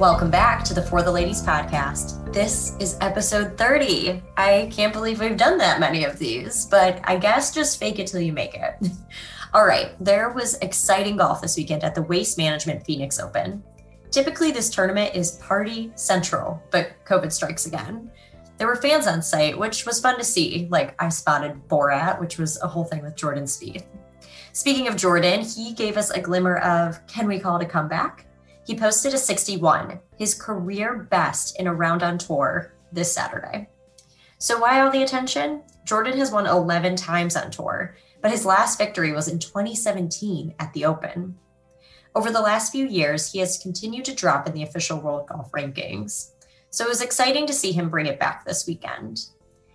Welcome back to the Fore the Ladies podcast. This is episode 30. I can't believe we've done that many of these, but I guess just fake it till you make it. All right, there was exciting golf this weekend at the Waste Management Phoenix Open. Typically, this tournament is party central, but COVID strikes again. There were fans on site, which was fun to see. Like, I spotted Borat, which was a whole thing with Jordan Spieth. Speaking of Jordan, he gave us a glimmer of can we call it a comeback? He posted a 61, his career best in a round on tour this Saturday. So, why all the attention? Jordan has won 11 times on tour, but his last victory was in 2017 at the Open. Over the last few years, he has continued to drop in the official World Golf rankings. So, it was exciting to see him bring it back this weekend.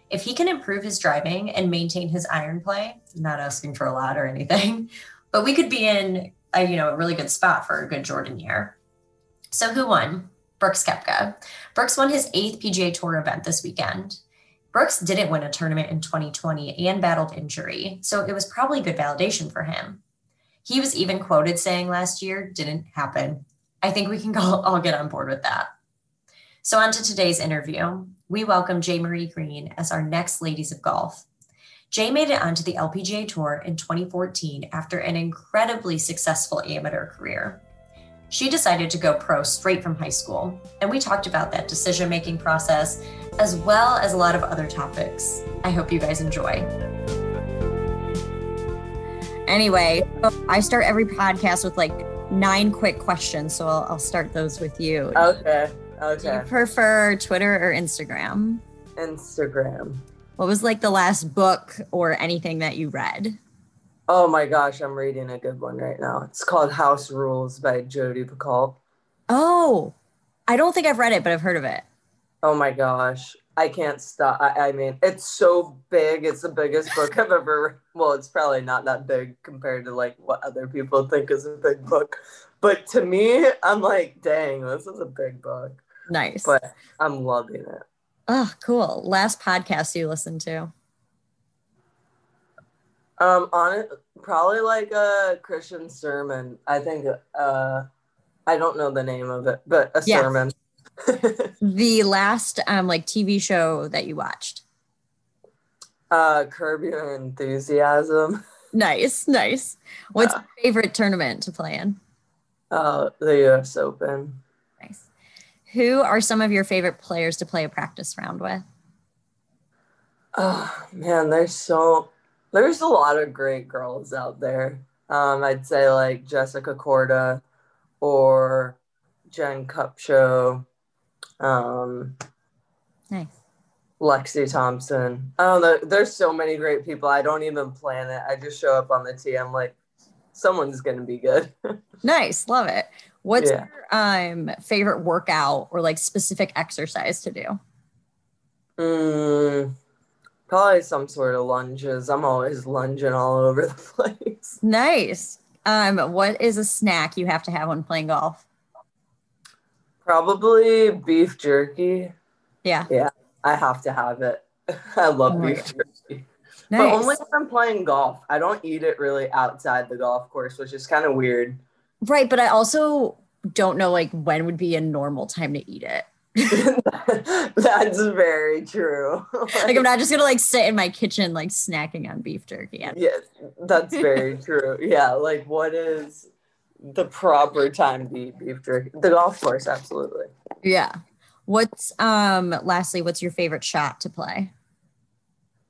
If he can improve his driving and maintain his iron play, not asking for a lot or anything, but we could be in a you know a really good spot for a good Jordan year. So who won? Brooks Koepka. Brooks won his eighth PGA Tour event this weekend. Brooks didn't win a tournament in 2020 and battled injury, so it was probably good validation for him. He was even quoted saying last year didn't happen. I think we can all get on board with that. So, on to today's interview. We welcome Jaye Marie Green as our next Ladies of Golf. Jaye made it onto the LPGA Tour in 2014 after an incredibly successful amateur career she decided to go pro straight from high school. And we talked about that decision making process as well as a lot of other topics. I hope you guys enjoy. Anyway, I start every podcast with like nine quick questions. So I'll, I'll start those with you. Okay. Okay. Do you prefer Twitter or Instagram? Instagram. What was like the last book or anything that you read? Oh my gosh, I'm reading a good one right now. It's called House Rules by Jodi Picoult. Oh, I don't think I've read it, but I've heard of it. Oh my gosh. I can't stop. I, I mean, it's so big. It's the biggest book I've ever. Well, it's probably not that big compared to like what other people think is a big book. But to me, I'm like, dang, this is a big book. Nice. But I'm loving it. Oh, cool. Last podcast you listened to? Um, on it, probably like a Christian sermon. I think. Uh, I don't know the name of it, but a yeah. sermon. the last um like TV show that you watched. Uh, Curb Your Enthusiasm. Nice, nice. What's yeah. your favorite tournament to play in? Uh, the U.S. Open. Nice. Who are some of your favorite players to play a practice round with? Oh man, there's so there's a lot of great girls out there. Um, I'd say like Jessica Korda or Jen Kupcho. Um, nice. Lexi Thompson. I don't know. There's so many great people. I don't even plan it. I just show up on the tee. I'm like, someone's gonna be good. nice, love it. What's yeah. your um favorite workout or like specific exercise to do? Mm, Probably some sort of lunges. I'm always lunging all over the place. Nice. Um, what is a snack you have to have when playing golf? Probably beef jerky. Yeah. Yeah, I have to have it. I love oh beef jerky. Nice. But only when I'm playing golf. I don't eat it really outside the golf course, which is kind of weird. Right, but I also don't know like when would be a normal time to eat it. That's very true. like, like, I'm not just gonna like sit in my kitchen like snacking on beef jerky. Yes, that's very true. Yeah, like what is the proper time to eat beef jerky? The golf course, absolutely. Yeah. What's um lastly, what's your favorite shot to play?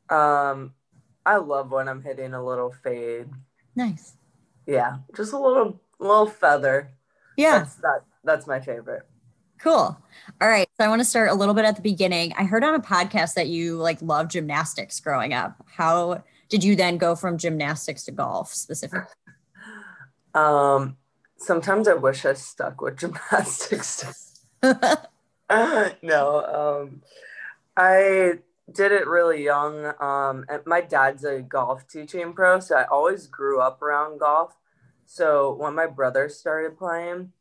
Um I love when I'm hitting a little fade. Nice. Yeah, just a little little feather. Yeah. That's that that's my favorite. Cool. All right. So I want to start a little bit at the beginning. I heard on a podcast that you like love gymnastics growing up. How did you then go from gymnastics to golf specifically? Um, sometimes I wish I stuck with gymnastics. no, um, I did it really young. Um, and my dad's a golf teaching pro, so I always grew up around golf. So when my brother started playing,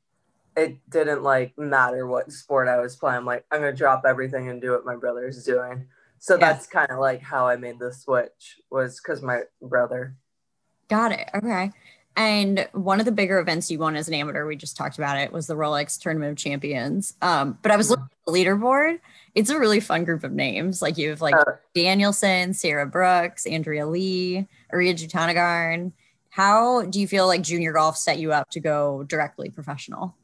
it didn't like matter what sport I was playing. I'm like, I'm gonna drop everything and do what my brother's doing. So yeah. that's kind of like how I made the switch was because my brother. Got it. Okay. And one of the bigger events you won as an amateur, we just talked about it, was the Rolex Tournament of Champions. Um, but I was looking at the leaderboard. It's a really fun group of names. Like you have like uh, Danielson, Sierra Brooks, Andrea Lee, Ariya Jutanugarn. How do you feel like junior golf set you up to go directly professional?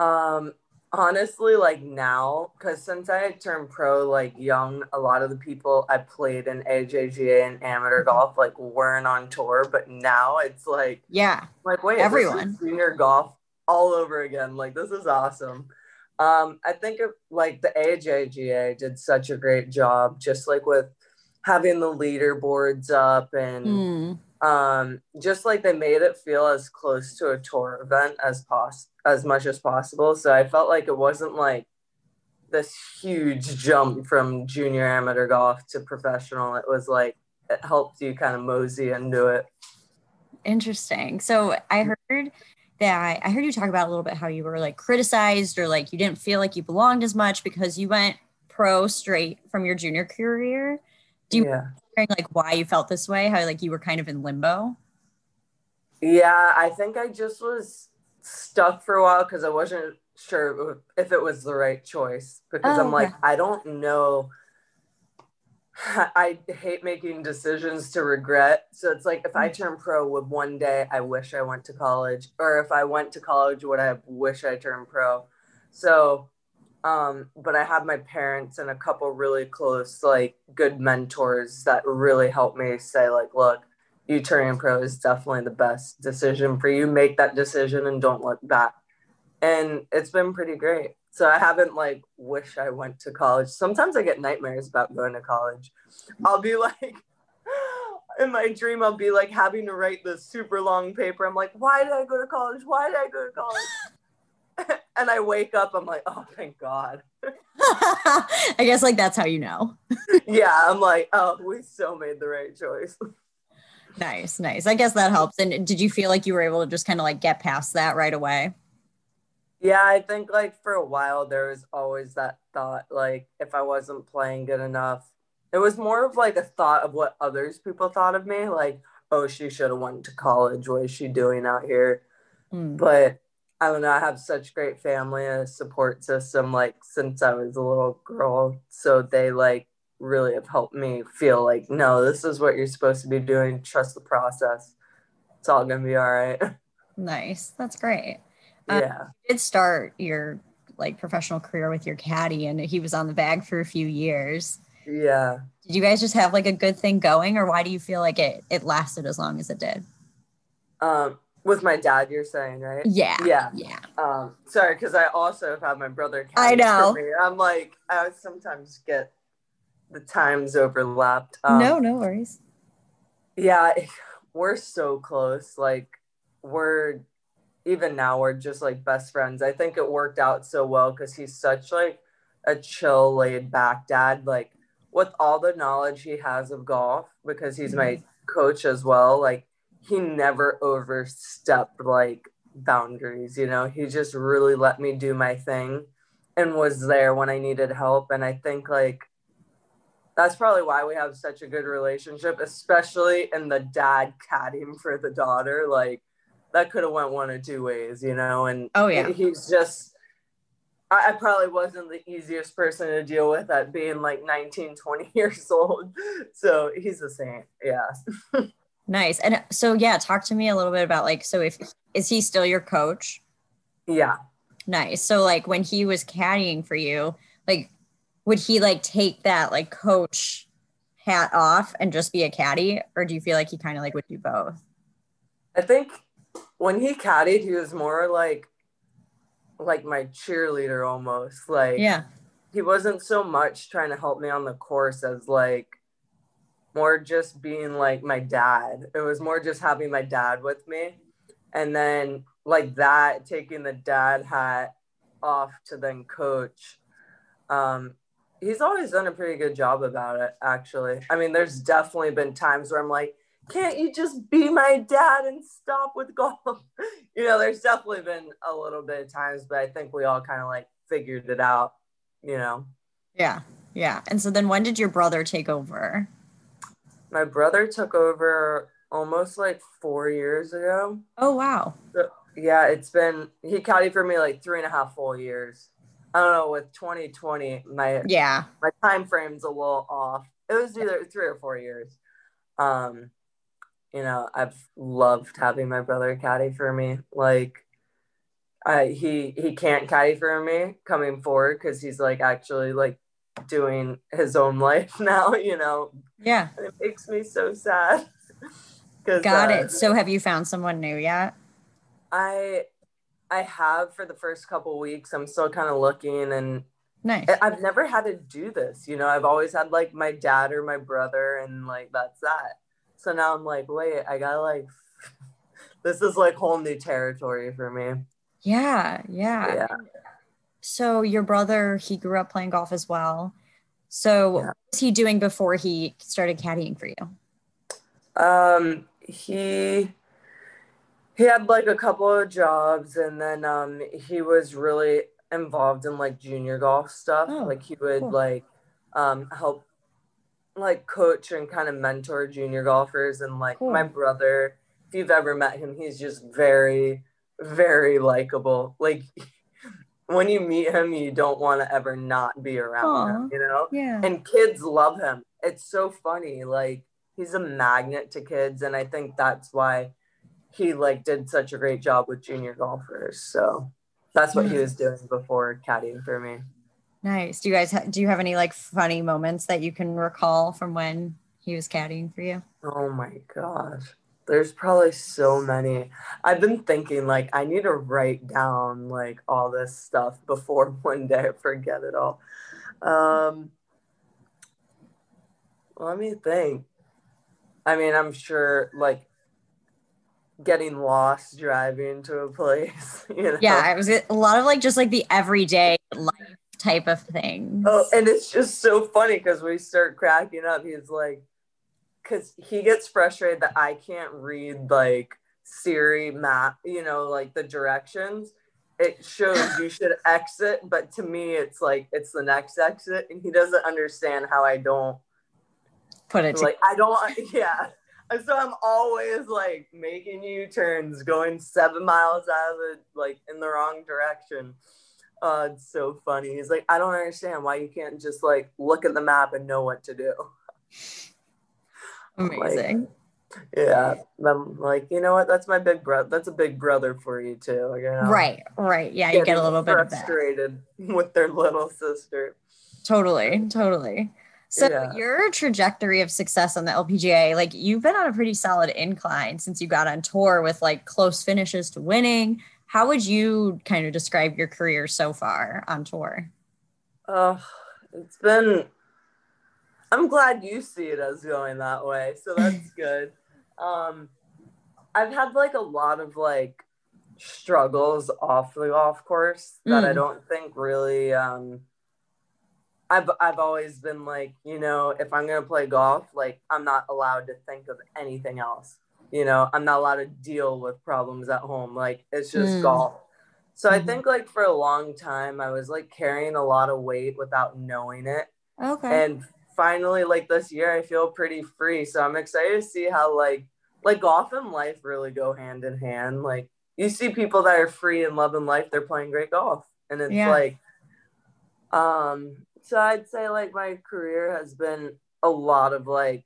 Um, honestly like now because since i turned pro like young a lot of the people i played in ajga and amateur mm-hmm. golf like weren't on tour but now it's like yeah. like wait everyone. junior golf all over again. Like this is awesome. Um i think it, like the ajga did such a great job just like with having the leaderboards up and mm um, just like they made it feel as close to a tour event as pos as much as possible. So I felt like it wasn't like this huge jump from junior amateur golf to professional. It was like it helped you kind of mosey into it. Interesting. So I heard that I heard you talk about a little bit how you were like criticized or like you didn't feel like you belonged as much because you went pro straight from your junior career. Do you yeah like why you felt this way? How like you were kind of in limbo? Yeah, I think I just was stuck for a while because I wasn't sure if it was the right choice because oh, I'm like, I don't know. I hate making decisions to regret. So it's like if I mm. turn pro, would one day I wish I went to college, or if I went to college, would I wish I turned pro? So um, but I have my parents and a couple really close, like good mentors that really helped me say, like, look, you turning pro is definitely the best decision for you. Make that decision and don't look back. And it's been pretty great. So I haven't like wish I went to college. Sometimes I get nightmares about going to college. I'll be like in my dream I'll be like having to write this super long paper. I'm like, why did I go to college? Why did I go to college? and I wake up, I'm like, oh, thank God. I guess like that's how you know. yeah, I'm like, oh, we so made the right choice. Nice, nice. I guess that helps. And did you feel like you were able to just kind of like get past that right away? Yeah, I think like for a while there was always that thought, like if I wasn't playing good enough, it was more of like a thought of what others people thought of me, like, oh, she should have went to college. What is she doing out here? Mm. But I don't know. I have such great family and a support system, like since I was a little girl. So they like really have helped me feel like, no, this is what you're supposed to be doing. Trust the process. It's all gonna be all right. Nice. That's great. Um, yeah. you did start your like professional career with your caddy, and he was on the bag for a few years. Yeah. Did you guys just have like a good thing going, or why do you feel like it it lasted as long as it did? Um, with my dad, you're saying, right? Yeah. Yeah. Yeah. Um, sorry, because I also have had my brother. I know. I'm like, I sometimes get the times overlapped. Um, no, no worries. Yeah, we're so close. Like, we're even now we're just like best friends. I think it worked out so well because he's such like a chill, laid back dad. Like with all the knowledge he has of golf, because he's mm-hmm. my coach as well. Like he never overstepped like boundaries, you know. He just really let me do my thing and was there when I needed help. And I think like that's probably why we have such a good relationship, especially in the dad caddying for the daughter. Like that could have went one or two ways, you know. And oh yeah, he's just I, probably wasn't the easiest person to deal with at being like 19, 20 years old. So he's the same. Yeah. Nice. And uh, so yeah, talk to me a little bit about like so if is he still your coach? Yeah. Nice. So like when he was caddying for you, like would he like take that like coach hat off and just be a caddy or do you feel like he kind of like would do both? I think when he caddied, he was more like like my cheerleader almost. Like yeah. He wasn't so much trying to help me on the course as like more just being like my dad. It was more just having my dad with me. And then like that, taking the dad hat off to then coach. Um, he's always done a pretty good job about it, actually. I mean, there's definitely been times where I'm like, can't you just be my dad and stop with golf? you know, there's definitely been a little bit of times, but I think we all kind of like figured it out, you know? Yeah. Yeah. And so then when did your brother take over? my brother took over almost like four years ago. Oh wow. So, yeah, it's been he caddied for me like three and a half full years. I don't know with 2020, my Yeah. my time frame's a little off. It was either three or four years. Um, you know, I've loved having my brother caddy for me. Like, I he he can't caddy for me coming forward because he's like actually like doing his own life now. You know, Yeah. and it makes me so sad. Got uh, it. So have you found someone new yet? I I have for the first couple weeks. I'm still kind of looking and Nice. I've never had to do this. You know, I've always had like my dad or my brother, and like that's that. So now I'm like, wait, I gotta like, this is like whole new territory for me. Yeah, yeah. Yeah. So your brother, he grew up playing golf as well. So Yeah. what was he doing before he started caddying for you? Um, he he had like a couple of jobs, and then um, he was really involved in like junior golf stuff. Oh, like he would cool. like um help like coach and kind of mentor junior golfers, and like Cool. my brother. If you've ever met him, he's just very, very likable. Like when you meet him, you don't want to ever not be around Aw. him. You know Yeah. and kids love him. It's so funny. Like he's a magnet to kids, and I think that's why he like did such a great job with junior golfers. So that's what he was doing before caddying for me. Nice. Do you guys ha- do you have any like funny moments that you can recall from when he was caddying for you? Oh my gosh. There's probably so many. I've been thinking like I need to write down like all this stuff before one day I forget it all. Um let me think. I mean, I'm sure like getting lost driving to a place, you know. Yeah, it was a lot of like just like the everyday life type of things. Oh, and it's just so funny because we start cracking up. He's like, because he gets frustrated that I can't read like Siri map, you know, like the directions. It shows you should exit, but to me, it's like it's the next exit, and he doesn't understand how I don't Put it like I don't, yeah. And so I'm always like making U turns, going seven miles out of the like in the wrong direction. Uh, it's so funny. He's like, I don't understand why you can't just like look at the map and know what to do. amazing. Yeah, I'm like, you know what? That's my big brother. That's a big brother for you too. Like, you know, right, right. Yeah, you get a little bit frustrated with their little sister. Totally, totally. So Yeah. your trajectory of success on the LPGA, like you've been on a pretty solid incline since you got on tour with like close finishes to winning. How would you kind of describe your career so far on tour? Oh, it's been. I'm glad you see it as going that way, so that's good. Um, I've had like a lot of like struggles off the golf course that I Mm. don't think really. Um, I've I've always been like, you know, if I'm gonna play golf, like I'm not allowed to think of anything else. You know, I'm not allowed to deal with problems at home. Like it's just Mm. golf. So I Mhm. think like for a long time I was like carrying a lot of weight without knowing it. Okay. And finally like this year I feel pretty free. So I'm excited to see how like like golf and life really go hand in hand. Like you see people that are free and loving life, they're playing great golf. And it's Yeah. like um so I'd say like my career has been a lot of like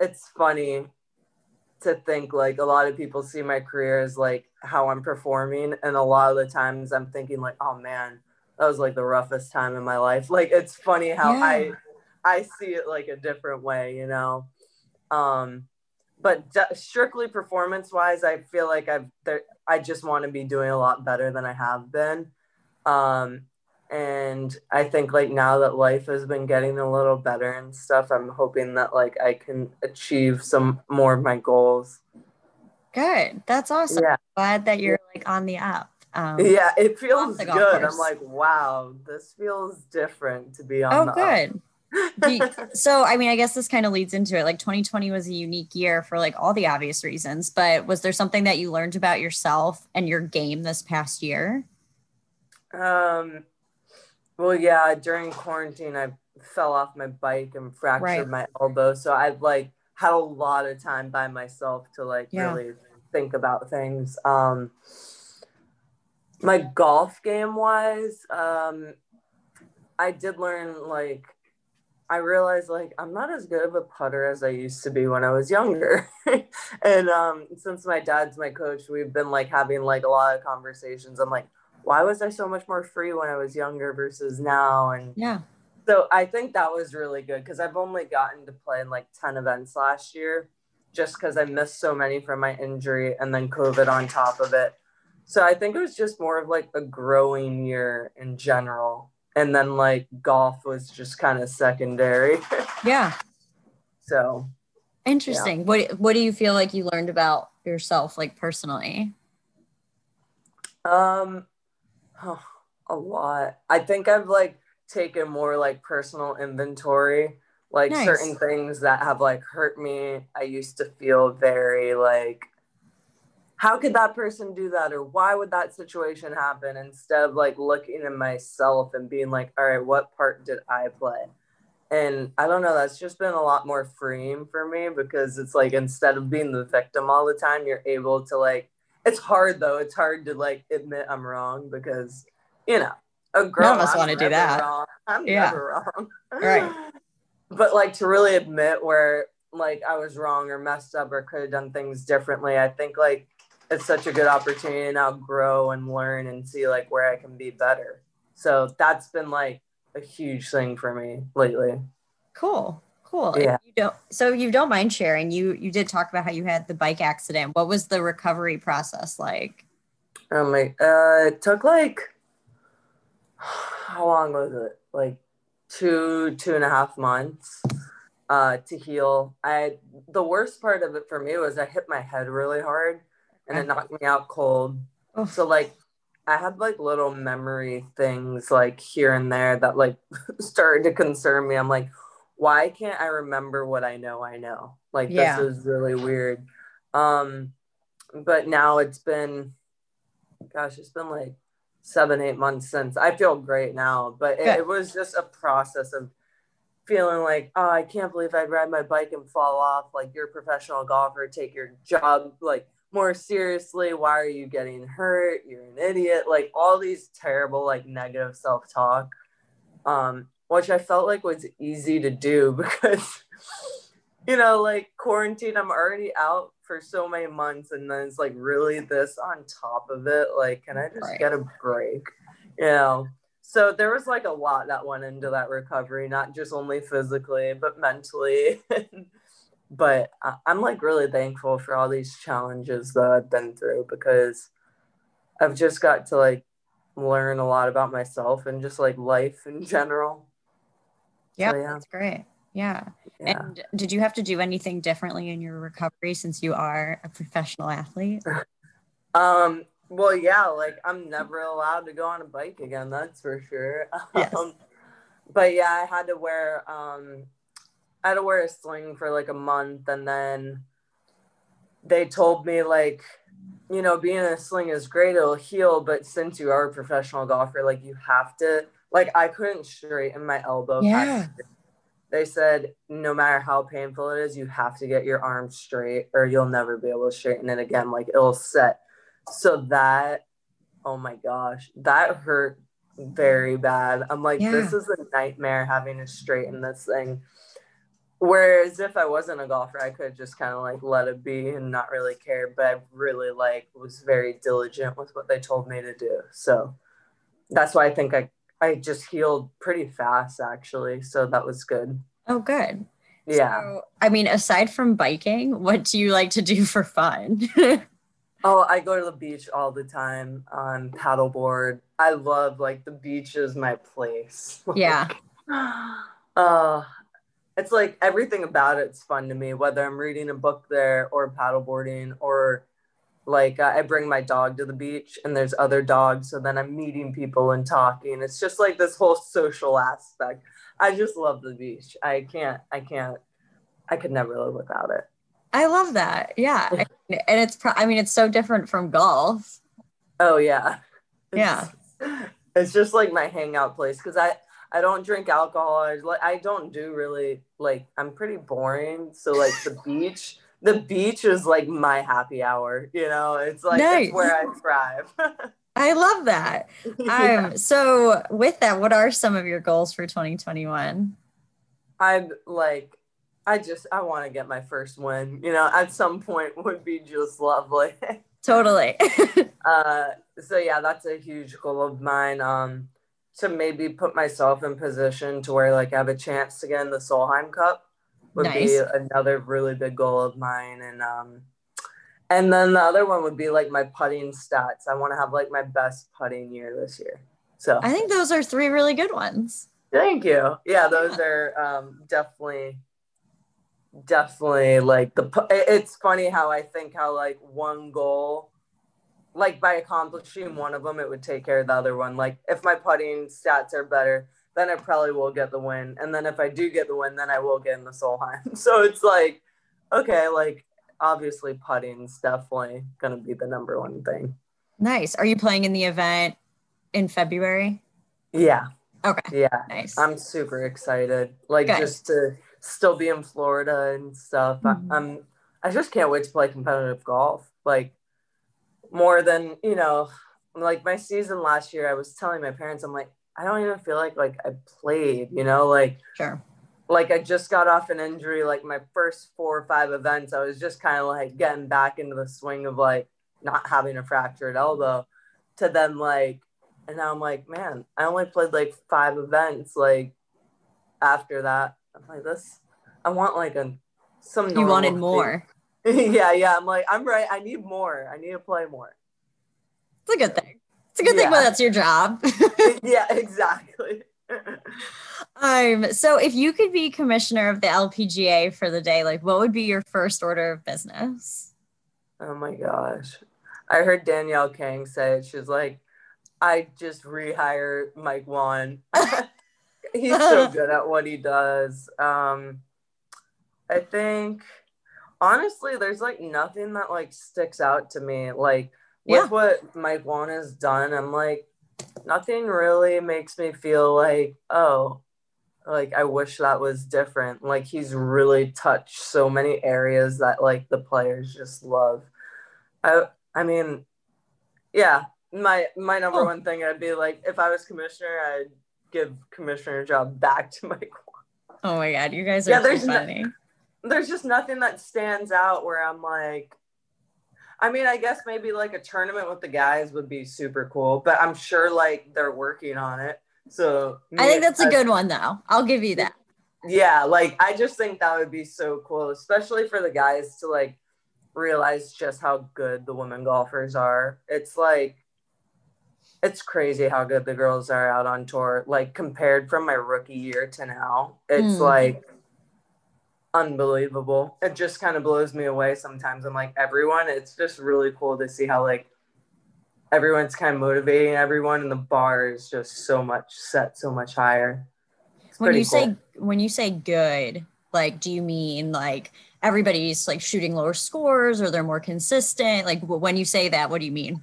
it's funny to think like a lot of people see my career as like how I'm performing and a lot of the times I'm thinking like oh man that was like the roughest time in my life. Like it's funny how I I see it like a different way you know? Um but d- strictly performance wise I feel like I've there I just want to be doing a lot better than I have been. Um and i think like now that life has been getting a little better and stuff i'm hoping that like i can achieve some more of my goals Good. That's awesome. yeah Glad that you're like on the up. Um, yeah it feels good golf i'm like wow this feels different to be on Oh, the good. You- so, I mean, I guess this kind of leads into it. Like 2020 was a unique year for like all the obvious reasons, but was there something that you learned about yourself and your game this past year? um well yeah during quarantine i fell off my bike and fractured Right. my elbow so i've like had a lot of time by myself to like Yeah. really think about things. Um, my golf game wise, um, I did learn like I realized like I'm not as good of a putter as I used to be when I was younger. and um, since my dad's my coach, we've been like having like a lot of conversations. I'm like, why was I so much more free when I was younger versus now? And Yeah. so I think that was really good because I've only gotten to play in like 10 events last year just because I missed so many from my injury and then COVID on top of it. So I think it was just more of like a growing year in general. And then like golf was just kind of secondary. Yeah. so Interesting. What what do you feel like you learned about yourself like personally? Um, oh, a lot. I think I've like taken more like personal inventory, like Nice. certain things that have like hurt me. I used to feel very like, how could that person do that, or why would that situation happen? Instead of like looking at myself and being like, all right, what part did I play? And I don't know, that's just been a lot more freeing for me because it's like instead of being the victim all the time, you're able to like it's hard though. It's hard to like admit I'm wrong because you know a girl. None of us wanna do that. Wrong. I'm Yeah. never wrong. Right. But like to really admit where like I was wrong or messed up or could have done things differently, I think like it's such a good opportunity to now grow and learn and see like where I can be better. So that's been like a huge thing for me lately. Cool. Cool. Yeah. You don't so you don't mind sharing. You you did talk about how you had the bike accident. What was the recovery process like? I'm like, uh, it took like, how long was it? Like two, two and a half months uh, to heal. I, the worst part of it for me was I hit my head really hard and it knocked me out cold. So like, I had like little memory things like here and there that like started to concern me. I'm like, why can't I remember what I know I know? Like Yeah. this is really weird. Um, but now it's been, gosh, it's been like seven, eight months since I feel great now. But it, it was just a process of feeling like, oh, I can't believe I'd ride my bike and fall off. Like you're a professional golfer, take your job like more seriously. Why are you getting hurt? You're an idiot. Like all these terrible, like negative self talk. Um, which I felt like was easy to do because, you know, like quarantine, I'm already out for so many months, and then it's like really this on top of it. Like, can I just Right. get a break? You know? So there was like a lot that went into that recovery, not just only physically, but mentally. but I'm like really thankful for all these challenges that I've been through because I've just got to like learn a lot about myself and just like life in general. Yeah, yeah. that's great. Yeah. Yeah. And did you have to do anything differently in your recovery since you are a professional athlete? Um, well, yeah, like I'm never allowed to go on a bike again, that's for sure. Yes. Um, but yeah, I had to wear um I had to wear a sling for like a month and then they told me like you know, being in a sling is great, it'll heal, but since you are a professional golfer, like you have to like I couldn't straighten my elbow. Yeah. They said no matter how painful it is, you have to get your arm straight or you'll never be able to straighten it again. Like it'll set. So that oh my gosh, that hurt very bad. I'm like, this is a nightmare having to straighten this thing. Whereas if I wasn't a golfer, I could just kind of like let it be and not really care. But I really like was very diligent with what they told me to do. So that's why I think I I just healed pretty fast actually. So that was good. Oh, good. Yeah. So, I mean, aside from biking, what do you like to do for fun? Oh, I go to the beach all the time on paddleboard. I love like the beach is my place. yeah. uh it's like everything about it's fun to me whether i'm reading a book there or paddleboarding or like uh, i bring my dog to the beach and there's other dogs so then i'm meeting people and talking it's just like this whole social aspect i just love the beach i can't i can't i could never live without it I love that. Yeah. and it's, pro- I mean, it's so different from golf. oh yeah Yeah. it's, it's just like my hangout place because i I don't drink alcohol. I, like I don't do really like I'm pretty boring. So like the beach, the beach is like my happy hour. You know, it's like nice. where I thrive. I love that. yeah. Um, so with that, what are some of your goals for 2021? I'm like, I just I want to get my first win. You know, at some point would be just lovely. totally. uh, so yeah, that's a huge goal of mine. Um, to maybe put myself in position to where like I have a chance to get in the Solheim Cup would nice. be another really big goal of mine. And um, and then the other one would be like my putting stats. I want to have like my best putting year this year. So I think those are three really good ones. Thank you. Yeah, those yeah. are um, definitely, definitely like the. It's funny how I think how like one goal, like by accomplishing one of them, it would take care of the other one. Like if my putting stats are better, then I probably will get the win, and then if I do get the win, then I will get in the Solheim. So it's like, okay, like obviously putting's definitely going to be the number one thing. Nice. Are you playing in the event in February? Yeah. Okay. Yeah. Nice. I'm super excited. Like Good. just to still be in Florida and stuff. Mm-hmm. I, I'm I just can't wait to play competitive golf. Like more than, you know, like my season last year, I was telling my parents, I'm like, I don't even feel like like I played, you know, like sure like I just got off an injury, like my first four or five events, I was just kind of like getting back into the swing of like not having a fractured elbow to then like, and now I'm like, man, I only played like five events. Like after that, I'm like, this, I want like a, some, you wanted more. yeah. Yeah. I'm like, I'm right. I need more. I need to play more. It's a good thing. It's a good yeah. thing, but that's your job. yeah, exactly. um, so if you could be commissioner of the LPGA for the day, like what would be your first order of business? Oh my gosh. I heard Danielle Kang say it. She's like, I just rehire Mike Whan. He's so good at what he does. Um, I think honestly, there's like nothing that like sticks out to me. Like with yeah. what Mike Whan has done, I'm like, nothing really makes me feel like, oh, like I wish that was different. Like he's really touched so many areas that like the players just love. I I mean, yeah, my my number oh. one thing I'd be like if I was commissioner, I'd give commissioner job back to Mike. Oh my god, you guys are yeah, there's funny. No, there's just nothing that stands out where I'm like, I mean, I guess maybe like a tournament with the guys would be super cool, but I'm sure like they're working on it. So I think that's a good one though. I'll give you that. Yeah, like I just think that would be so cool, especially for the guys to like realize just how good the women golfers are. It's like it's crazy how good the girls are out on tour. Like compared from my rookie year to now, it's mm. like unbelievable. It just kind of blows me away sometimes. I'm like, everyone, it's just really cool to see how like everyone's kind of motivating everyone and the bar is just so much set so much higher. It's when you cool. say when you say good, like do you mean like everybody's like shooting lower scores or they're more consistent? Like when you say that, what do you mean?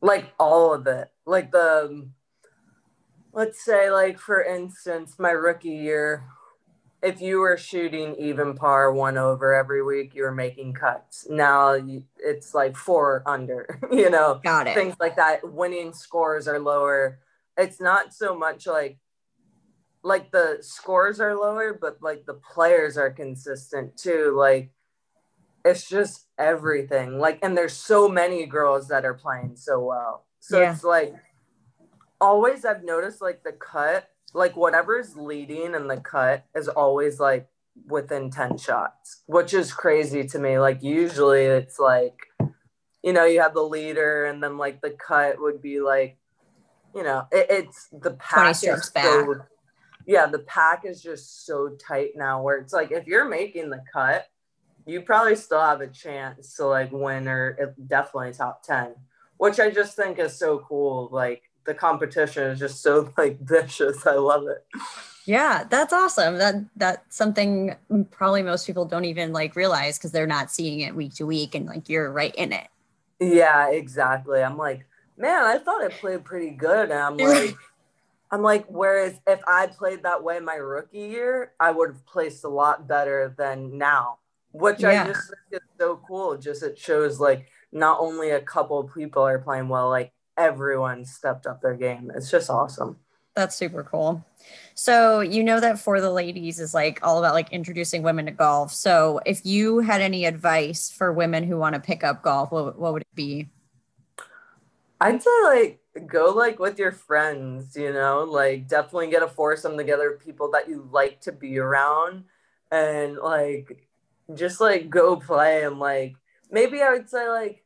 Like all of it. Like the let's say like for instance, my rookie year, if you were shooting even par one over every week, you were making cuts. Now it's like four under, you know, got it. Things like that. Winning scores are lower. It's not so much like like the scores are lower, but like the players are consistent too. Like it's just everything. Like, and there's so many girls that are playing so well. So yeah. it's like always I've noticed like the cut like whatever's leading in the cut is always like within 10 shots, which is crazy to me. Like usually it's like, you know, you have the leader and then like the cut would be like, you know, it, it's the pack is so yeah, the pack is just so tight now where it's like if you're making the cut, you probably still have a chance to like win or definitely top 10, which I just think is so cool. Like the competition is just so like vicious. I love it. Yeah, that's awesome. That that's something probably most people don't even like realize because they're not seeing it week to week and like you're right in it. Yeah, exactly. I'm like, man, I thought I played pretty good. And I'm like, I'm like, whereas if I played that way my rookie year, I would have placed a lot better than now, which Yeah. I just think is so cool. Just it shows like not only a couple people are playing well, like everyone stepped up their game. It's just awesome. That's super cool. So you know that for the ladies is like all about like introducing women to golf. So if you had any advice for women who want to pick up golf, what, what would it be? I'd say like go like with your friends, you know, like definitely get a foursome together, of people that you like to be around, and like just like go play and like maybe I would say like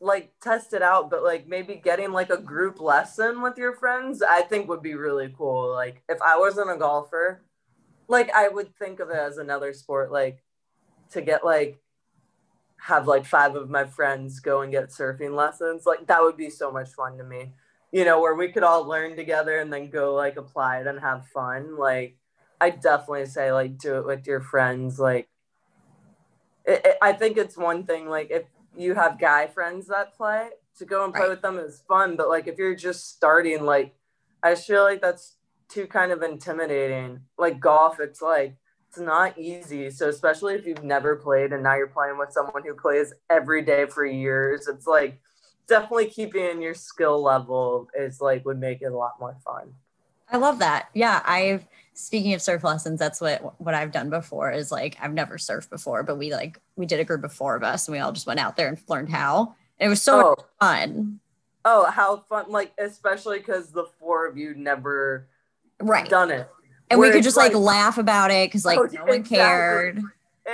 like test it out, but like maybe getting like a group lesson with your friends, I think would be really cool. Like if I wasn't a golfer, like I would think of it as another sport, like to get like have like five of my friends go and get surfing lessons. Like that would be so much fun to me. You know, where we could all learn together and then go like apply it and have fun. Like I definitely say like do it with your friends. Like it, it- I think it's one thing like if you have guy friends that play to go and play Right. with them is fun, but like if you're just starting, like I just feel like that's too kind of intimidating. Like golf, it's like it's not easy. So especially if you've never played and now you're playing with someone who plays every day for years, it's like definitely keeping your skill level is like would make it a lot more fun. I love that. Yeah, I've speaking of surf lessons, that's what what I've done before is like I've never surfed before, but we like we did a group of four of us and we all just went out there and learned how. It was so Oh, much fun. oh, how fun! Like especially because the four of you never Right. done it. And we could just like, laugh about it because like Oh, no one exactly. cared.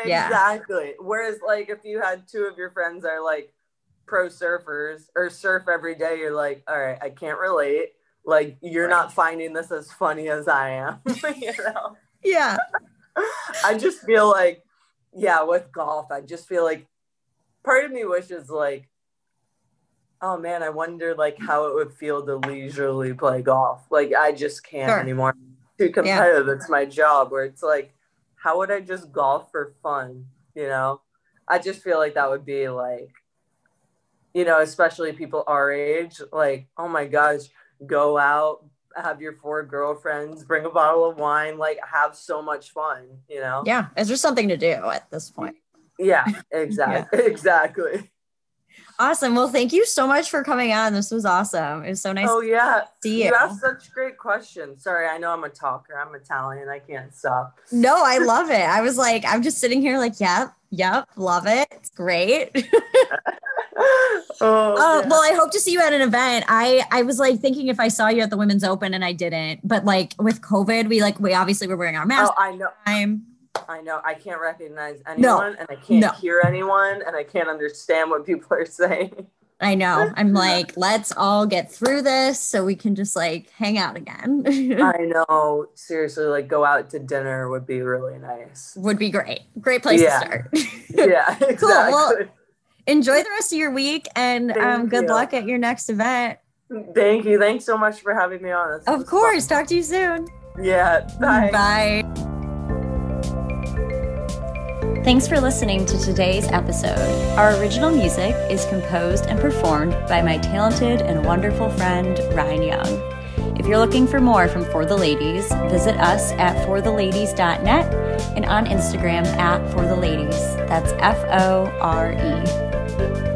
Yeah. Exactly. Whereas, like, if you had two of your friends that are like pro surfers or surf every day, you're like, all right, I can't relate. Like, you're Right. not finding this as funny as I am. you know? Yeah. I just feel like, yeah, with golf, I just feel like part of me wishes, like, oh man, I wonder like how it would feel to leisurely play golf. Like, I just can't Sure. anymore. Too competitive. It's my job. Where it's like, how would I just golf for fun? You know, I just feel like that would be like, you know, especially people our age. Like, oh my gosh, go out, have your four girlfriends, bring a bottle of wine, like have so much fun. You know? Yeah. It's just something to do at this point. Yeah, exactly. Exactly. Awesome. Well, thank you so much for coming on. This was awesome. It was so nice Oh to yeah. see You you. asked such great questions. Sorry, I know I'm a talker. I'm Italian. I can't stop. No, I love it. I was like, I'm just sitting here like, yep, yep, love it. It's great. oh, Oh, well, I hope to see you at an event. I I was like thinking if I saw you at the Women's Open and I didn't, but like with COVID, we like we obviously were wearing our oh, masks oh, I know. time. I know. I can't recognize anyone, and I can't No. hear anyone, and I can't understand what people are saying. I know. I'm like, let's all get through this so we can just like hang out again. I know. Seriously, like go out to dinner would be really nice. Would be great. Great place Yeah. to start. Yeah, exactly. well, Enjoy the rest of your week and um, good you. luck at your next event. Thank you. Thanks so much for having me on. This Of course. fun. Talk to you soon. Yeah. Bye. Bye. Thanks for listening to today's episode. Our original music is composed and performed by my talented and wonderful friend, Ryan Young. If you're looking for more from Fore the Ladies, visit us at fortheladies.net and on Instagram at Fore the Ladies. That's F O R E. Bye.